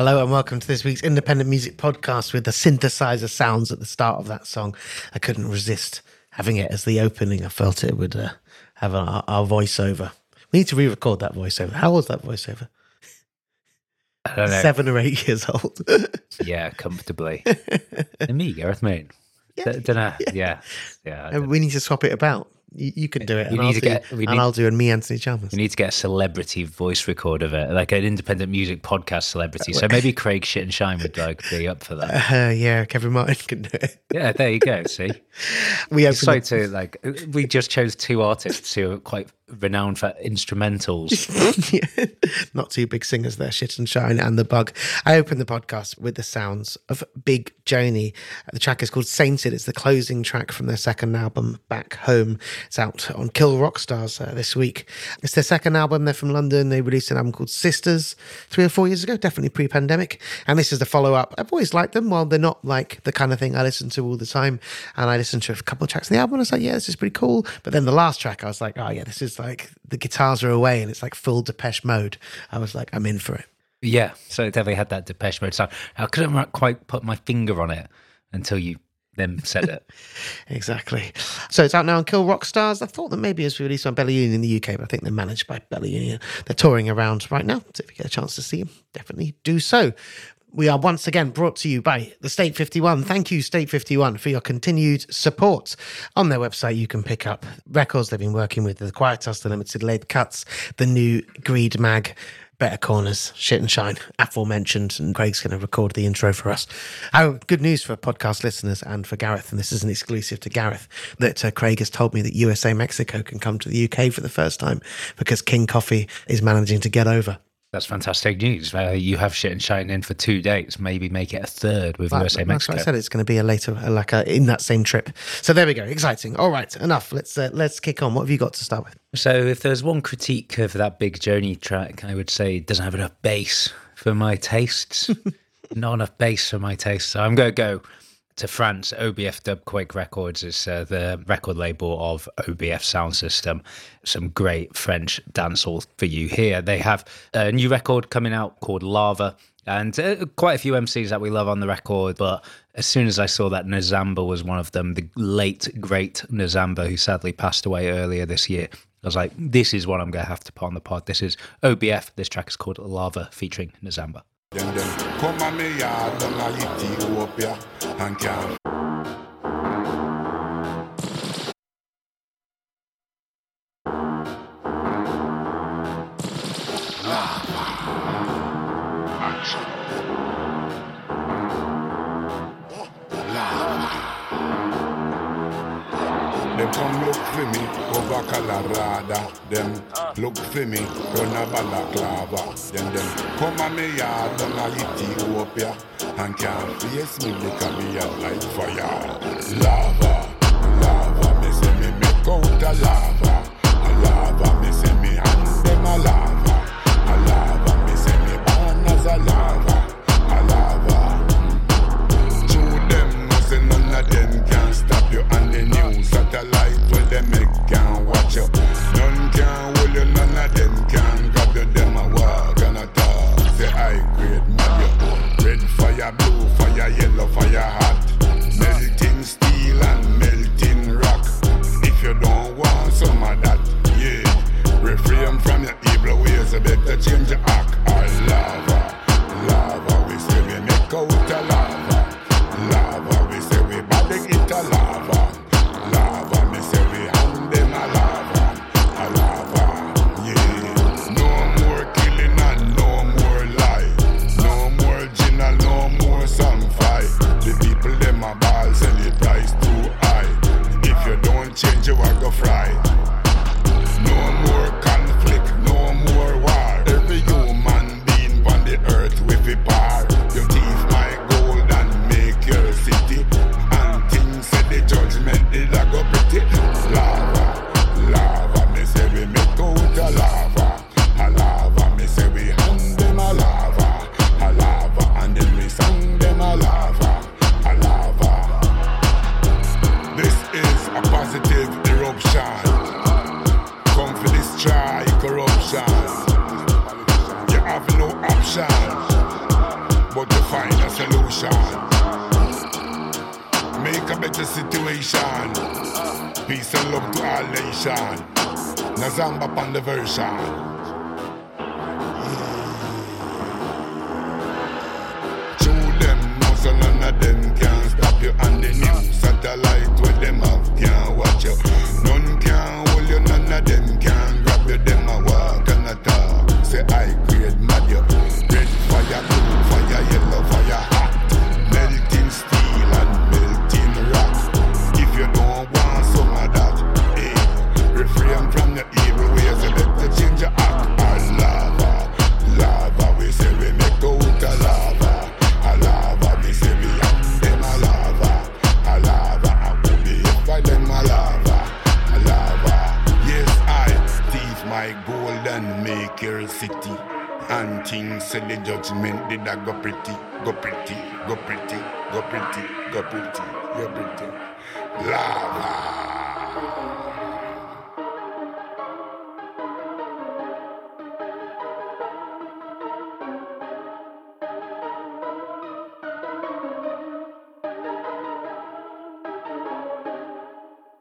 Hello and welcome to this week's independent music podcast with the synthesizer sounds at the start of that song. I couldn't resist having it as the opening. I felt it would uh, have our, our, voiceover. We need to re-record that voiceover. How was that voiceover? I don't know. Seven or eight years old. yeah, comfortably. me, Gareth Moon. Yeah, D- dunno. Yeah, yeah. yeah we need to swap it about. You, you can do it, We and, need I'll, to do, get- we and need- I'll do a me Anthony Chalmers. We need to get a celebrity voice record of it, like an independent music podcast celebrity. So maybe Craig Shit and Shine would like be up for that. Uh, yeah, Kevin Martin can do it. Yeah, there you go. See, We open to like we just chose two artists who are quite renowned for instrumentals. Not two big singers there, Shit and Shine and The Bug. I open the podcast with the sounds of Big Joanie. The track is called Sainted. It's the closing track from their second album, Back Home. It's out on Kill Rock Stars uh, this week. It's their second album. They're from London. They released an album called Sisters three or four years ago, definitely pre pandemic. And this is the follow up. I've always liked them. While they're not like the kind of thing I listen to all the time. And I listened to a couple of tracks in the album. I was like, yeah, this is pretty cool. But then the last track, I was like, oh, yeah, this is like the guitars are away and it's like full Depeche mode. I was like, I'm in for it. yeah, so it definitely had that Depeche Mode sound. I couldn't quite put my finger on it until you then said it. Exactly. So it's out now on Kill Rock Stars. I thought that maybe it was released on Bella Union in the UK, but I think they're managed by Bella Union. They're touring around right now. So if you get a chance to see them, definitely do so. We are once again brought to you by the State 51. Thank you, State 51, for your continued support. On their website, you can pick up records they've been working with the Quiet Us, the Limited Laid Cuts, the new Greed Mag, Better Corners, Shit and Shine, aforementioned, and Craig's going to record the intro for us. Oh, good news for podcast listeners and for Gareth, and this is an exclusive to Gareth, that uh, Craig has told me that USA Mexico can come to the UK for the first time because King Coffey is managing to get over. That's fantastic news. Uh, you have Shit and Shine in for two dates. Maybe make it a third with USA That's Mexico. what I said. It's going to be a later, uh, like a, in that same trip. So there we go. Exciting. All right, enough. Let's uh, let's kick on. What have you got to start with? So, if there's one critique of that Big Joanie track, I would say it doesn't have enough bass for my tastes. Not enough bass for my tastes. So, I'm going to go to France. OBF Dubquake Records is uh, the record label of OBF Sound System. Some great French dancehall for you here. They have a new record coming out called Lava. And uh, quite a few MCs that we love on the record, but as soon as I saw that Nazamba was one of them, the late great Nazamba, who sadly passed away earlier this year, I was like, this is what I'm going to have to put on the pod. This is OBF. This track is called Lava featuring Nazamba. Then them come on me yard down a Ethiopia and can Them come look for me over Colorado. Them look for me run a balaclava. Then them come on me yard down a Ethiopia and can't face me because me a like fire. Lava, lava, me say me make out a lava. A lava, me say me hand them a lava. We make out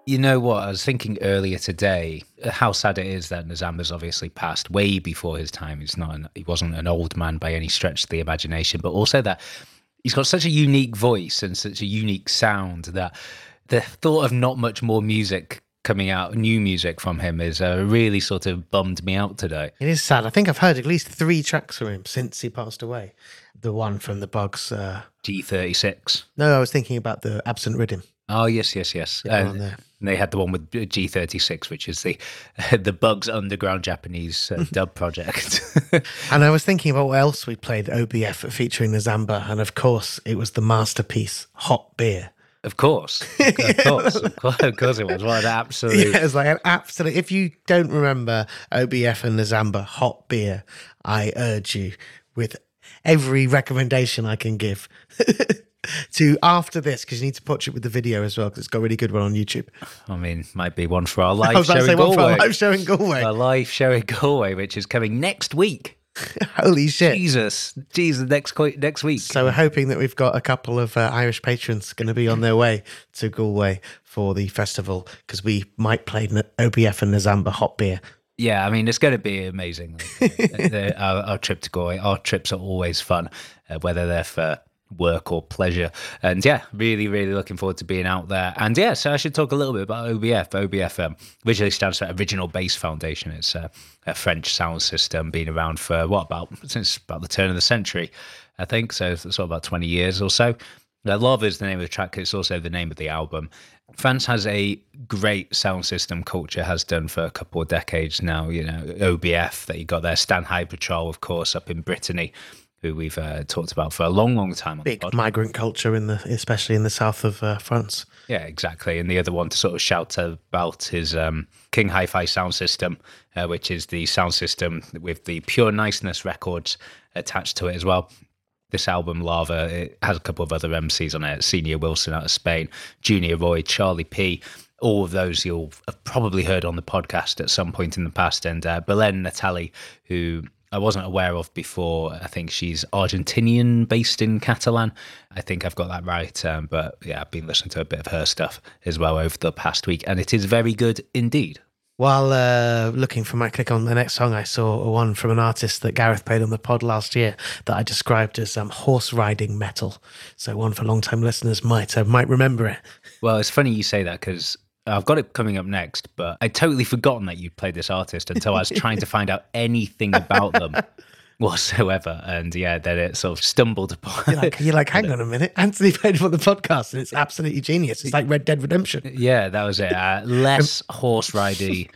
You know what? I was thinking earlier today uh, how sad it is that Nazamba's obviously passed way before his time. He's not, an, he wasn't an old man by any stretch of the imagination, but also that he's got such a unique voice and such a unique sound that the thought of not much more music coming out, new music from him, is uh, really sort of bummed me out today. It is sad. I think I've heard at least three tracks from him since he passed away. The one from the Bugs. Uh, G36. no, I was thinking about the Absent Rhythm. Oh yes, yes, yes. Yeah, And- on there. and they had the one with G36, which is the the Bugs Underground Japanese uh, dub project. And I was thinking about what else we played OBF featuring Nazamba, and of course it was the masterpiece Hot Beer. of course, of course, of course, of course, it was of the absolute. Yeah, it's like an absolute. If you don't remember OBF and Nazamba Hot Beer, I urge you with every recommendation I can give to after this because you need to watch it with the video as well because it's got a really good one on YouTube. I mean, might be one for our I live was show to say in one for Galway. live show in Galway. Our live show in Galway, which is coming next week. Holy shit! Jesus, Jesus, next next week. So we're hoping that we've got a couple of uh, Irish patrons going to be on their way to Galway for the festival because we might play N- OBF and Nazamba Hot Beer. Yeah, I mean, it's going to be amazing. Like, the- our, our trip to Galway, our trips are always fun, uh, whether they're for work or pleasure. And yeah, really, really looking forward to being out there. And yeah, so I should talk a little bit about OBF. OBF um, visually stands for Original Bass Foundation. It's uh, a French sound system, been around for what about since about the turn of the century, I think. So it's sort of about 20 years or so. Love is the name of the track. It's also the name of the album. France has a great sound system culture, has done for a couple of decades now. You know, OBF that you got there, Stand High Patrol, of course, up in Brittany, who we've uh, talked about for a long, long time on Big migrant culture in the, especially in the south of uh, France. Yeah, exactly. And the other one to sort of shout about is um, King Hi Fi Sound System, uh, which is the sound system with the Pure Niceness records attached to it as well. This album, Lava, it has a couple of other MCs on it Senior Wilson out of Spain, Junior Roy, Charlie P. All of those you'll have probably heard on the podcast at some point in the past. And uh, Belen Natali, who I wasn't aware of before. I think she's Argentinian based in Catalan. I think I've got that right. Um, but yeah, I've been listening to a bit of her stuff as well over the past week, and it is very good indeed. While uh, looking for my click on the next song, I saw one from an artist that Gareth played on the pod last year that I described as um, horse riding metal. So one for long time listeners might uh, might remember it. Well, it's funny you say that because I've got it coming up next, but I'd totally forgotten that you played this artist until I was trying to find out anything about them whatsoever. And yeah, then it sort of stumbled upon. You're like, you're like, hang on a minute, Anthony played for the podcast, and it's absolutely genius. It's like Red Dead Redemption. Yeah, that was it. Uh, less horse riding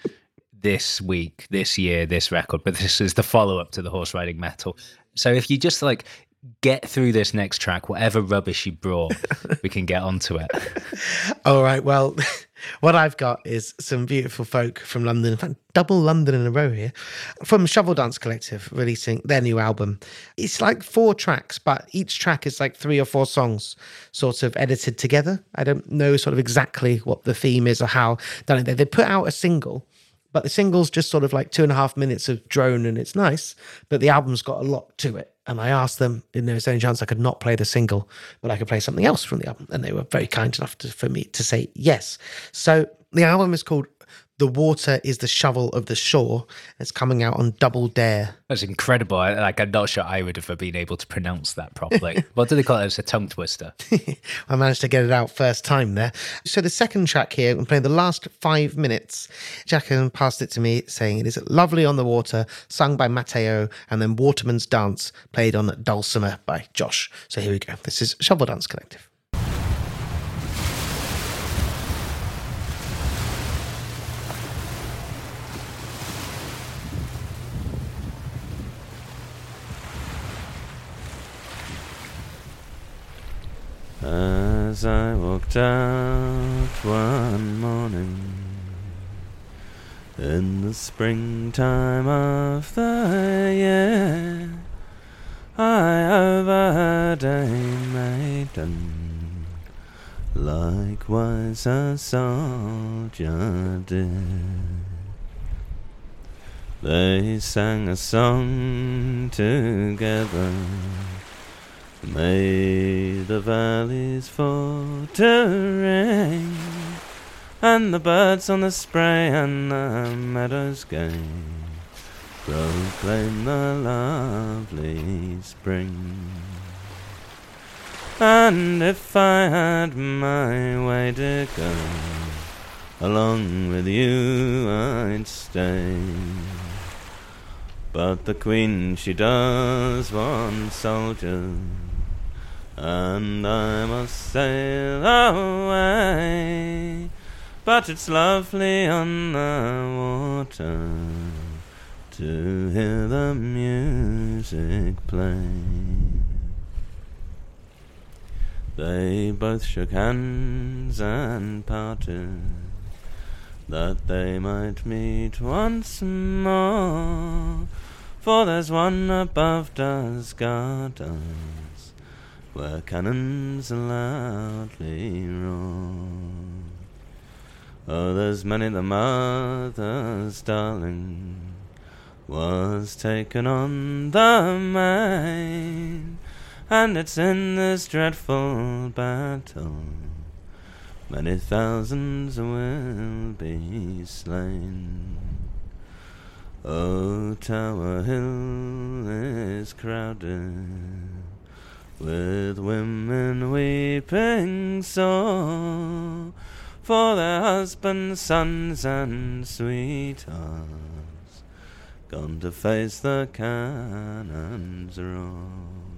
this week, this year, this record, but this is the follow up to the horse riding metal. So if you just like get through this next track, whatever rubbish you brought, we can get onto it. All right. Well, what I've got is some beautiful folk from London. In fact, double London in a row here. From Shovel Dance Collective, releasing their new album. It's like four tracks, but each track is like three or four songs sort of edited together. I don't know sort of exactly what the theme is or how done it. They they put out a single. But the single's just sort of like two and a half minutes of drone and it's nice, but the album's got a lot to it. And I asked them if there was any chance I could not play the single, but I could play something else from the album. And they were very kind enough to, for me to say yes. So the album is called The Water is the Shovel of the Shore. It's coming out on Double Dare. That's incredible. I, like, I'm not sure I would have been able to pronounce that properly. what do they call it? It's a tongue twister. I managed to get it out first time there. So the second track here, I'm playing the last five minutes. Jacqueline passed it to me saying it is lovely on the water, sung by Matteo, and then Waterman's Dance played on dulcimer by Josh. So here we go. This is Shovel Dance Collective. As I walked out one morning in the springtime of the year, I overheard a maiden, likewise a soldier did. They sang a song together made the valleys fall to rain, and the birds on the spray and the meadows gay proclaim the lovely spring. And if I had my way to go, along with you I'd stay. But the queen, she does want soldiers, and I must sail away. But it's lovely on the water to hear the music play. They both shook hands and parted that they might meet once more. For there's one above does guard us, where cannons loudly roar. Oh, there's many the mother's darling was taken on the main, and it's in this dreadful battle many thousands will be slain. Oh, Tower Hill is crowded with women weeping so for their husbands, sons, and sweethearts gone to face the cannon's roar.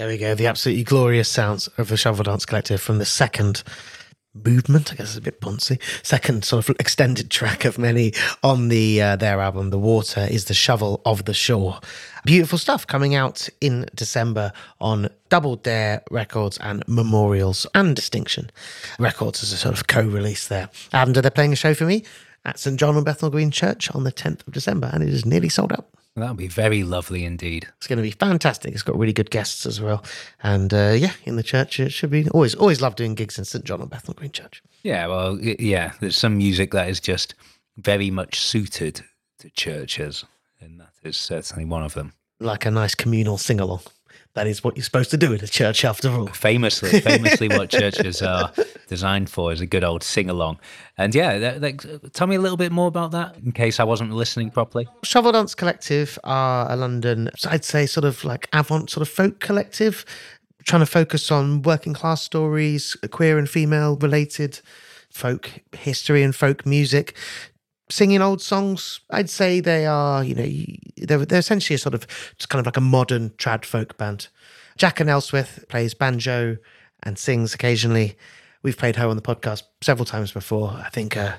Go. The absolutely glorious sounds of the Shovel Dance Collective from the second movement. I guess it's a bit poncy. Second sort of extended track of many on the uh, their album. The Water is the shovel of the shore. Beautiful stuff coming out in December on Double Dare Records and Memorials of Distinction Records as a sort of co-release there. And they're playing a show for me at St John and Bethnal Green Church on the 10th of December, and it is nearly sold out. That would be very lovely indeed. It's going to be fantastic. It's got really good guests as well, and uh, yeah, in the church it should be always always love doing gigs in St John and Bethnal Green Church. Yeah, well, yeah, there's some music that is just very much suited to churches, and that is certainly one of them. Like a nice communal sing along. That is what you're supposed to do in a church, after all. Famously, famously, what churches are designed for is a good old sing along. And yeah, that, that, tell me a little bit more about that in case I wasn't listening properly. Shovel Dance Collective are a London, I'd say, sort of like avant sort of folk collective, trying to focus on working class stories, queer and female related folk history and folk music. Singing old songs, I'd say they are, you know, they're, they're essentially a sort of, just kind of like a modern trad folk band. Jacken Elswyth plays banjo and sings occasionally. We've played her on the podcast several times before. I think uh,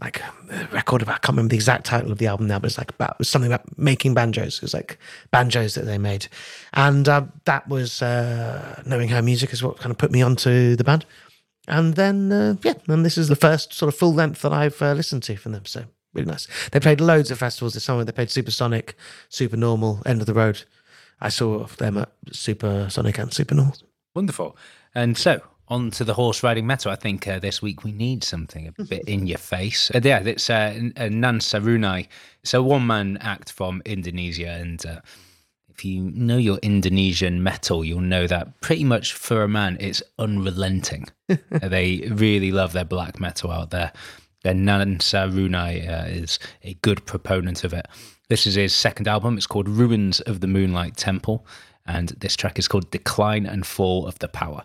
like a record about I can't remember the exact title of the album now, but it's like about something about making banjos. It was like banjos that they made, and uh, that was uh, knowing her music is what kind of put me onto the band. And then uh, yeah, and this is the first sort of full length that I've uh, listened to from them. So really nice. They played loads of festivals this summer. They played Supersonic, Super Normal, End of the Road. I saw them at Supersonic and Super Normal. Wonderful. And so, on to the horse riding metal. I think uh, this week we need something a bit in your face. Uh, yeah, it's uh, uh, Nan Sarunai. It's a one man act from Indonesia. And uh, if you know your Indonesian metal, you'll know that pretty much for a man, it's unrelenting. They really love their black metal out there. And Nan Sarunai uh, is a good proponent of it. This is his second album. It's called Ruins of the Moonlight Temple. And this track is called Decline and Fall of the Power.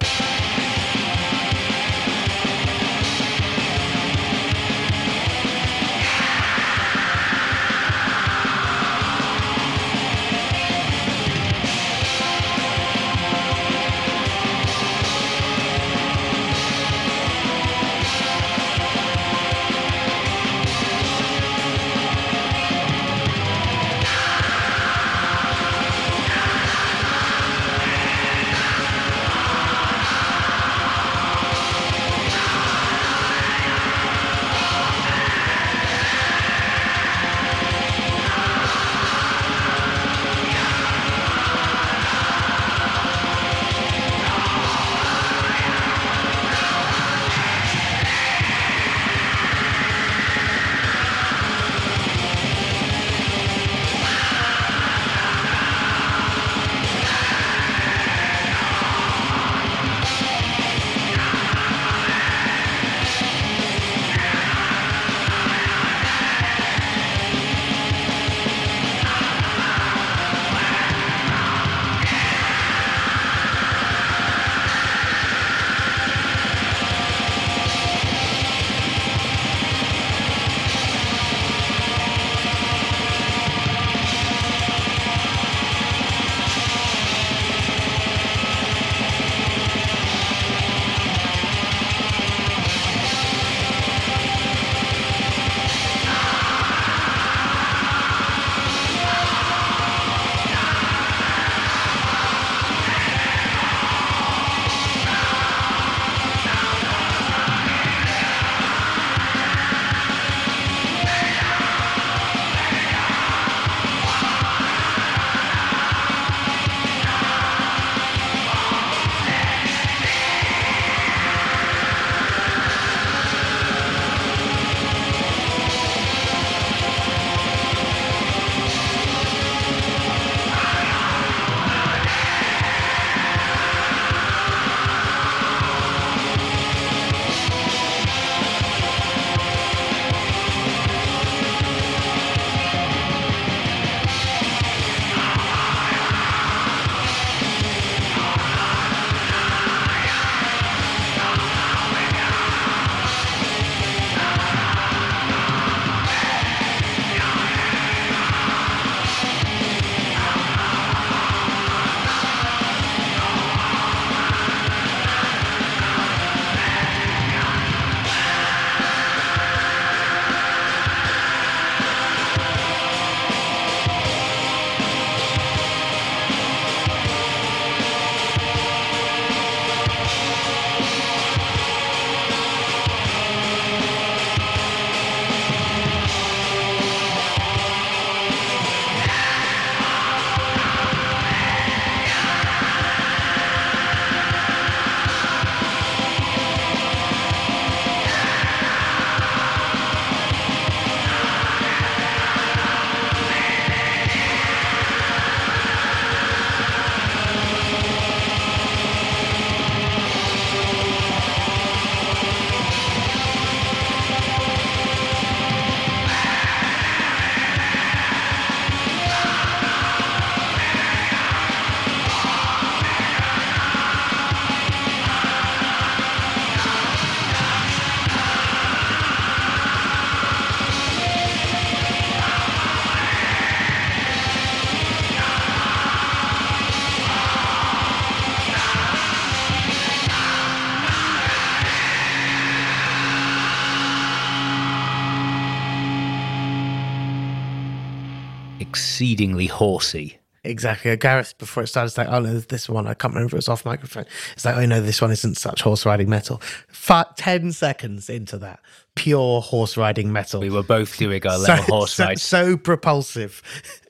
Exceedingly horsey. Exactly. Gareth, before it started, it's like, oh no, this one, I can't remember if it was off microphone. It's like, oh no, this one isn't such horse riding metal. Fi 10 seconds into that, pure horse riding metal. We were both doing our little horse so, ride. so propulsive.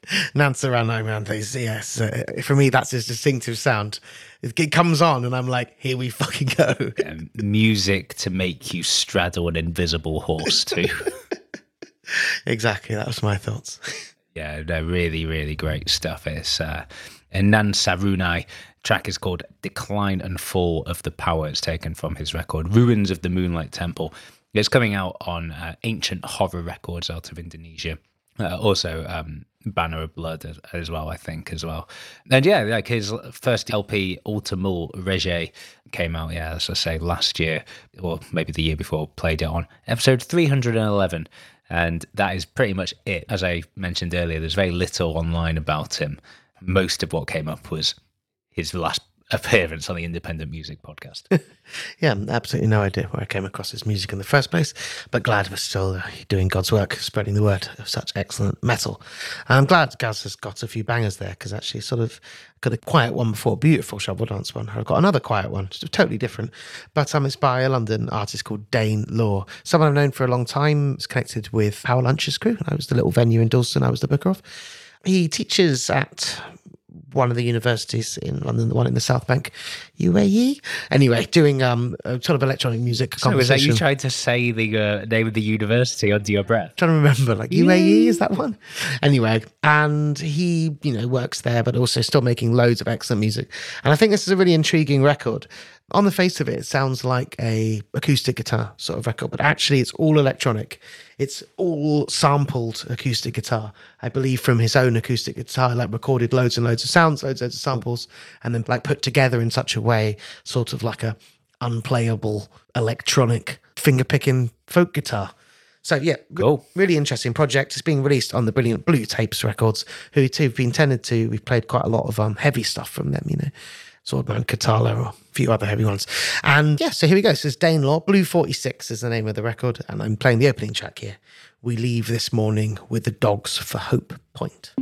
Nancy around around these. Yes. Uh, for me, that's his distinctive sound. It, it comes on, and I'm like, here we fucking go. um, music to make you straddle an invisible horse too. exactly. That was my thoughts. Yeah, they're really, really great stuff. It's uh, Nan Sarunai track is called "Decline and Fall of the Power." It's taken from his record "Ruins of the Moonlight Temple." It's coming out on uh, Ancient Horror Records out of Indonesia. Uh, also, um, Banner of Blood as, as well, I think, as well. And yeah, like his first LP, Ultimul Rege, came out, yeah, as I say, last year, or maybe the year before, played it on episode 311. And that is pretty much it. As I mentioned earlier, there's very little online about him. Most of what came up was his last appearance on the Independent Music Podcast. Yeah, absolutely no idea where I came across his music in the first place, but glad we're still uh, doing God's work, spreading the word of such excellent metal. And I'm glad Gaz has got a few bangers there because actually, sort of got a quiet one before, beautiful shovel dance one. I've got another quiet one, totally different, but um, it's by a London artist called Dane Law, someone I've known for a long time. Is connected with Power Lunches crew. I was the little venue in Dalston. I was the booker of. He teaches at one of the universities in London, the one in the South Bank, UAE. Anyway, doing um a sort of electronic music so was that you tried to say the uh, name of the university under your breath? trying to remember, like UAE is that one? Anyway, and he, you know, works there, but also still making loads of excellent music. And I think this is a really intriguing record. On the face of it, it sounds like a acoustic guitar sort of record, but actually it's all electronic. It's all sampled acoustic guitar. I believe from his own acoustic guitar, like recorded loads and loads of sounds, loads, loads of samples, and then like put together in such a way, sort of like a unplayable electronic finger picking folk guitar. So yeah, Cool. really interesting project. It's being released on the brilliant Blue Tapes Records, who too have been tended to. We've played quite a lot of um, heavy stuff from them, you know, Swordman, Katala, a few other heavy ones. And yeah, so here we go. So it's Dane Law. Blue 46 is the name of the record, and I'm playing the opening track here. We leave this morning with the dogs for Hope Point.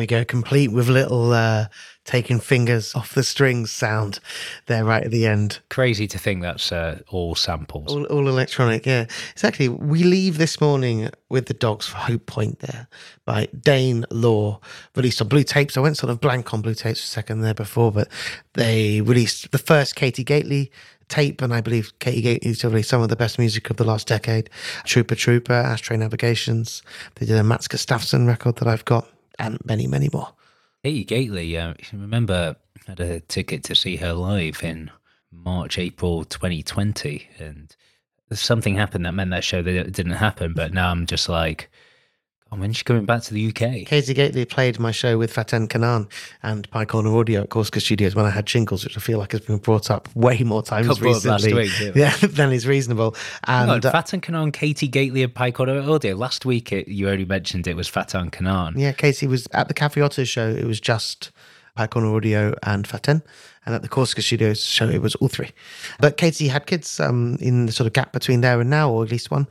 We go, complete with little uh, taking fingers off the strings sound there right at the end. Crazy to think that's uh, all samples. All, all electronic, yeah. Exactly. We leave this morning with the Dogs for Hope Point there by Dane Law, released on Blue Tapes. I went sort of blank on Blue Tapes for a second there before, but they released the first Katie Gately tape, and I believe Katie Gately is really some of the best music of the last decade. Trooper Trooper, Ashtray Navigations. They did a Mats Gustafsson record that I've got, and many, many more. Hey, Gately, uh, remember I had a ticket to see her live in March, April 2020, and something happened that meant that show that didn't happen. But now I'm just like, oh, when's she coming back to the UK? Katie Gately played my show with Faten Kanaan and Pye Corner Audio at Corsica Studios when I had shingles, which I feel like has been brought up way more times Couple of last recently. week, yeah. than is reasonable. And on, uh, Faten Kanaan, Katie Gately, and Pike Audio. Audio. Last week it, you only mentioned it was Faten Kanaan. yeah, Katie was at the Cafe OTO show. It was just Pye Corner Audio and Faten. And at the Corsica Studios show, it was all three. But Katie had kids um, in the sort of gap between there and now, or at least one.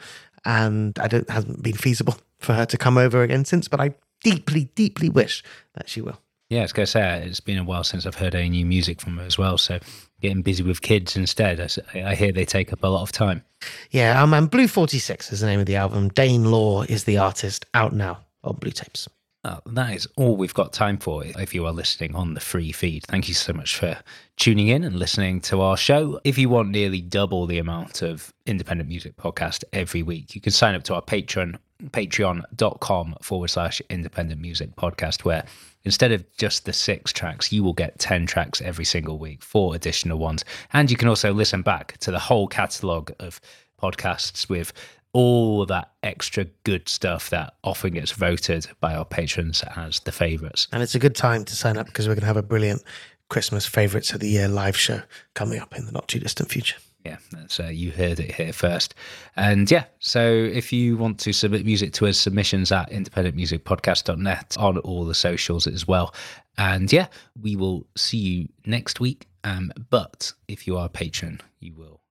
And I don't hasn't been feasible for her to come over again since. But I deeply, deeply wish that she will. Yeah, I was going to say, it's been a while since I've heard any new music from her as well. So getting busy with kids instead, I hear they take up a lot of time. Yeah, um, and Blue 46 is the name of the album. Dane Law is the artist out now on Blue Tapes. Oh, that is all we've got time for if you are listening on the free feed. Thank you so much for tuning in and listening to our show. If you want nearly double the amount of independent music podcast every week, you can sign up to our Patreon, patreon.com forward slash independent music podcast, where instead of just the six tracks, you will get 10 tracks every single week, four additional ones. And you can also listen back to the whole catalogue of podcasts with all that extra good stuff that often gets voted by our patrons as the favourites. And it's a good time to sign up because we're going to have a brilliant Christmas favourites of the year live show coming up in the not too distant future. Yeah, that's uh, you heard it here first. And yeah, so if you want to submit music to us, submissions at independentmusicpodcast.net on all the socials as well. And yeah, we will see you next week. Um, but if you are a patron, you will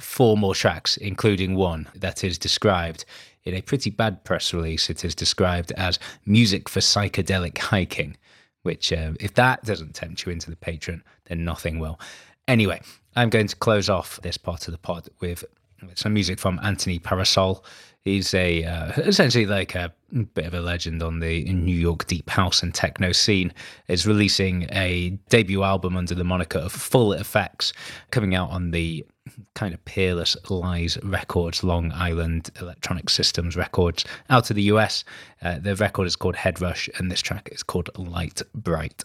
four more tracks, including one that is described in a pretty bad press release. It is described as music for psychedelic hiking, which, uh, if that doesn't tempt you into the patron, then nothing will. Anyway, I'm going to close off this part of the pod with some music from Anthony Parasole. He's a uh, essentially like a bit of a legend on the New York deep house and techno scene. Is releasing a debut album under the moniker of Full Effects, coming out on the kind of Peerless Lies Records, Long Island Electronic Systems Records, out of the US. Uh, the record is called Head Rush, and this track is called. Light, bright,